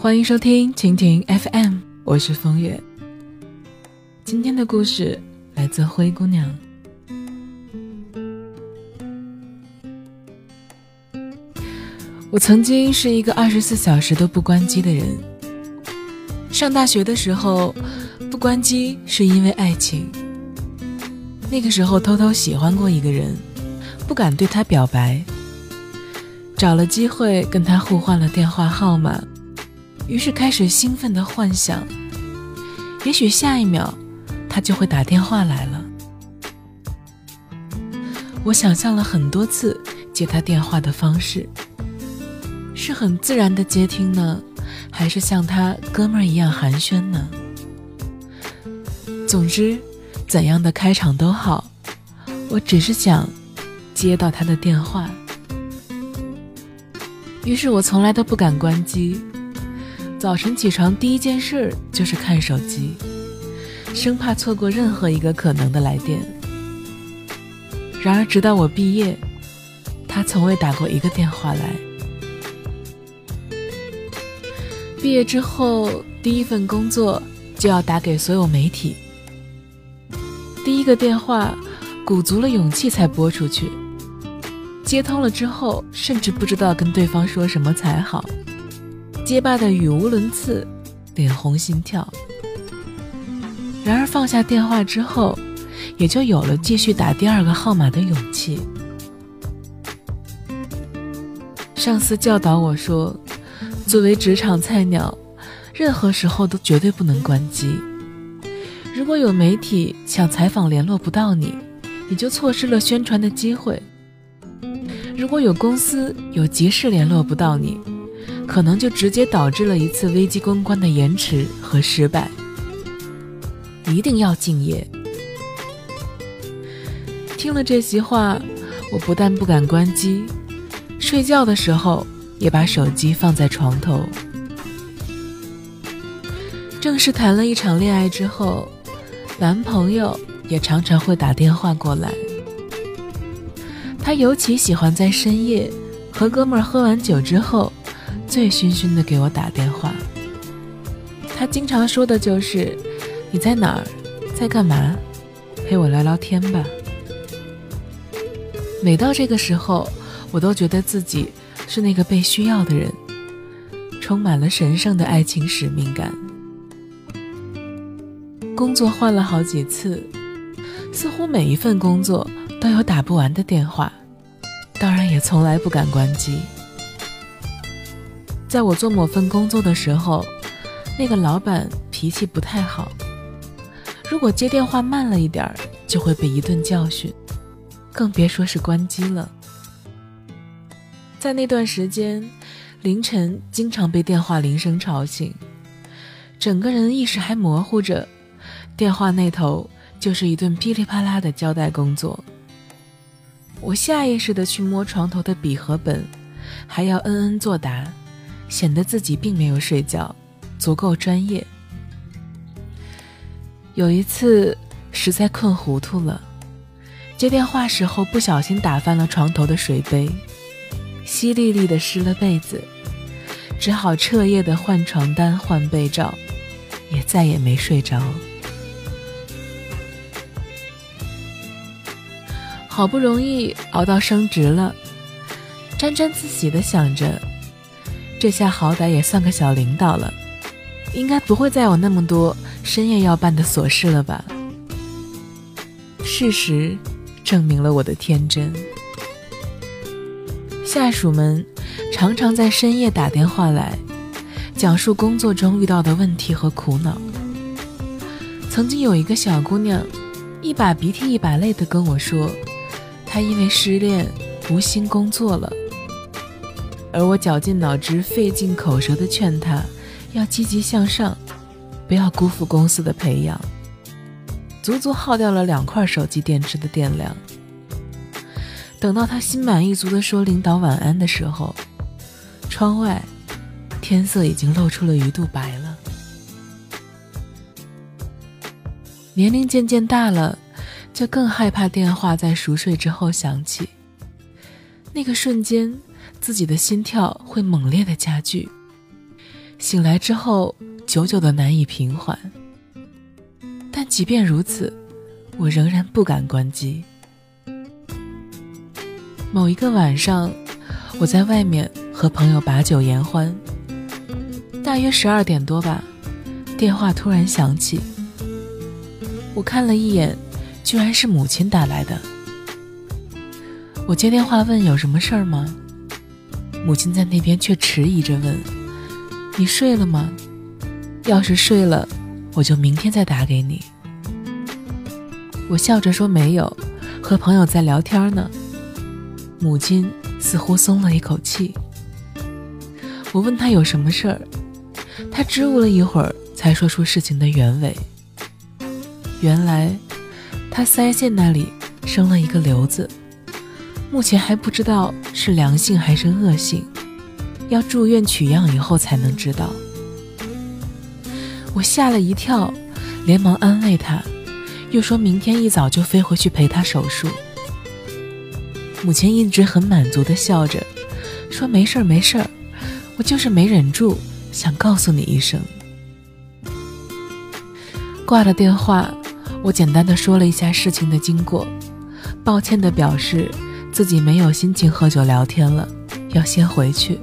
欢迎收听蜻蜓 FM，我是风月。今天的故事来自灰姑娘。我曾经是一个二十四小时都不关机的人。上大学的时候，不关机是因为爱情。那个时候偷偷喜欢过一个人，不敢对他表白，找了机会跟他互换了电话号码。于是开始兴奋的幻想，也许下一秒他就会打电话来了。我想象了很多次接他电话的方式，是很自然的接听呢，还是像他哥们儿一样寒暄呢？总之，怎样的开场都好，我只是想接到他的电话。于是我从来都不敢关机。早晨起床第一件事就是看手机，生怕错过任何一个可能的来电。然而，直到我毕业，他从未打过一个电话来。毕业之后，第一份工作就要打给所有媒体，第一个电话鼓足了勇气才拨出去，接通了之后，甚至不知道跟对方说什么才好。结巴的语无伦次，脸红心跳。然而放下电话之后，也就有了继续打第二个号码的勇气。上司教导我说：“作为职场菜鸟，任何时候都绝对不能关机。如果有媒体想采访联络不到你，你就错失了宣传的机会；如果有公司有急事联络不到你。”可能就直接导致了一次危机公关的延迟和失败。一定要敬业。听了这席话，我不但不敢关机，睡觉的时候也把手机放在床头。正式谈了一场恋爱之后，男朋友也常常会打电话过来。他尤其喜欢在深夜和哥们儿喝完酒之后。醉醺醺的给我打电话，他经常说的就是：“你在哪儿，在干嘛？陪我聊聊天吧。”每到这个时候，我都觉得自己是那个被需要的人，充满了神圣的爱情使命感。工作换了好几次，似乎每一份工作都有打不完的电话，当然也从来不敢关机。在我做某份工作的时候，那个老板脾气不太好，如果接电话慢了一点儿，就会被一顿教训，更别说是关机了。在那段时间，凌晨经常被电话铃声吵醒，整个人意识还模糊着，电话那头就是一顿噼里啪啦的交代工作。我下意识的去摸床头的笔和本，还要嗯嗯作答。显得自己并没有睡觉，足够专业。有一次实在困糊涂了，接电话时候不小心打翻了床头的水杯，淅沥沥的湿了被子，只好彻夜的换床单换被罩，也再也没睡着。好不容易熬到升职了，沾沾自喜的想着。这下好歹也算个小领导了，应该不会再有那么多深夜要办的琐事了吧？事实证明了我的天真。下属们常常在深夜打电话来，讲述工作中遇到的问题和苦恼。曾经有一个小姑娘，一把鼻涕一把泪的跟我说，她因为失恋无心工作了。而我绞尽脑汁、费尽口舌的劝他，要积极向上，不要辜负公司的培养，足足耗掉了两块手机电池的电量。等到他心满意足地说领导晚安的时候，窗外天色已经露出了鱼肚白了。年龄渐渐大了，就更害怕电话在熟睡之后响起，那个瞬间。自己的心跳会猛烈的加剧，醒来之后久久的难以平缓。但即便如此，我仍然不敢关机。某一个晚上，我在外面和朋友把酒言欢，大约十二点多吧，电话突然响起。我看了一眼，居然是母亲打来的。我接电话问有什么事儿吗？母亲在那边却迟疑着问：“你睡了吗？要是睡了，我就明天再打给你。”我笑着说：“没有，和朋友在聊天呢。”母亲似乎松了一口气。我问他有什么事儿，他支吾了一会儿，才说出事情的原委。原来，他腮腺那里生了一个瘤子，目前还不知道是良性还是恶性，要住院取样以后才能知道。我吓了一跳，连忙安慰他。又说明天一早就飞回去陪他手术。母亲一直很满足的笑着，说：“没事儿，没事儿，我就是没忍住，想告诉你一声。”挂了电话，我简单的说了一下事情的经过，抱歉的表示自己没有心情喝酒聊天了，要先回去。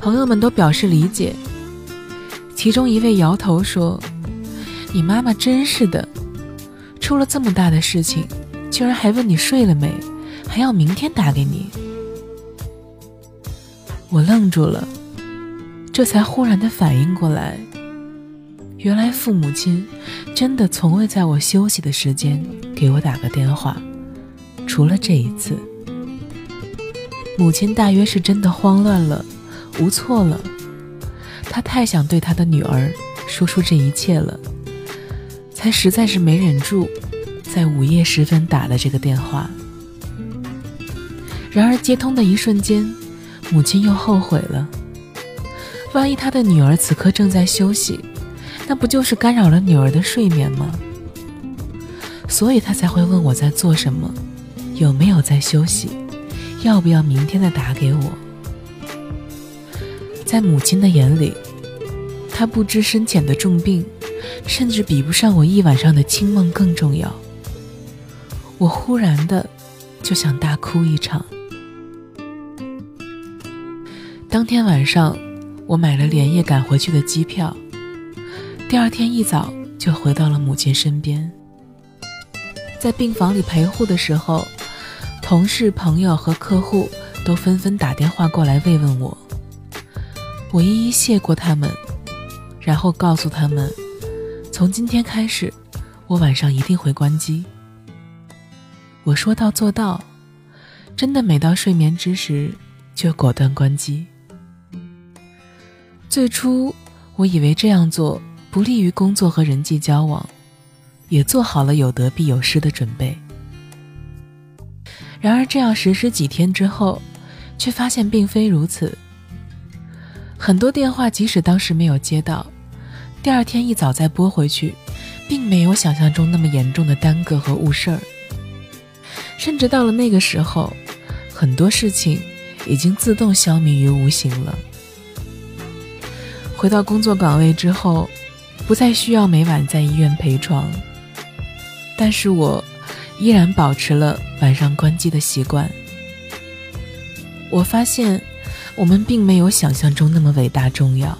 朋友们都表示理解，其中一位摇头说。你妈妈真是的，出了这么大的事情，居然还问你睡了没，还要明天打给你。我愣住了，这才忽然的反应过来，原来父母亲真的从未在我休息的时间给我打个电话，除了这一次。母亲大约是真的慌乱了，无措了，她太想对她的女儿说出这一切了。才实在是没忍住，在午夜时分打了这个电话。然而接通的一瞬间，母亲又后悔了。万一她的女儿此刻正在休息，那不就是干扰了女儿的睡眠吗？所以她才会问我在做什么，有没有在休息，要不要明天再打给我。在母亲的眼里，他不知深浅的重病。甚至比不上我一晚上的清梦更重要。我忽然的就想大哭一场。当天晚上，我买了连夜赶回去的机票，第二天一早就回到了母亲身边。在病房里陪护的时候，同事、朋友和客户都纷纷打电话过来慰问我。我一一谢过他们，然后告诉他们。从今天开始，我晚上一定会关机。我说到做到，真的每到睡眠之时就果断关机。最初我以为这样做不利于工作和人际交往，也做好了有得必有失的准备。然而这样实施几天之后，却发现并非如此。很多电话即使当时没有接到。第二天一早再拨回去，并没有想象中那么严重的耽搁和误事儿，甚至到了那个时候，很多事情已经自动消弭于无形了。回到工作岗位之后，不再需要每晚在医院陪床，但是我依然保持了晚上关机的习惯。我发现，我们并没有想象中那么伟大重要。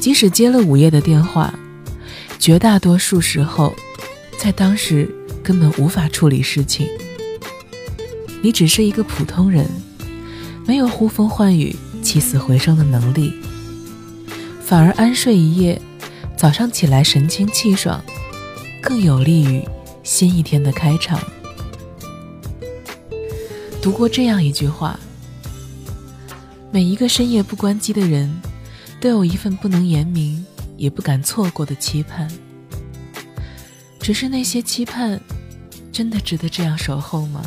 即使接了午夜的电话，绝大多数时候，在当时根本无法处理事情。你只是一个普通人，没有呼风唤雨、起死回生的能力，反而安睡一夜，早上起来神清气爽，更有利于新一天的开场。读过这样一句话：每一个深夜不关机的人。都有一份不能言明，也不敢错过的期盼。只是那些期盼，真的值得这样守候吗？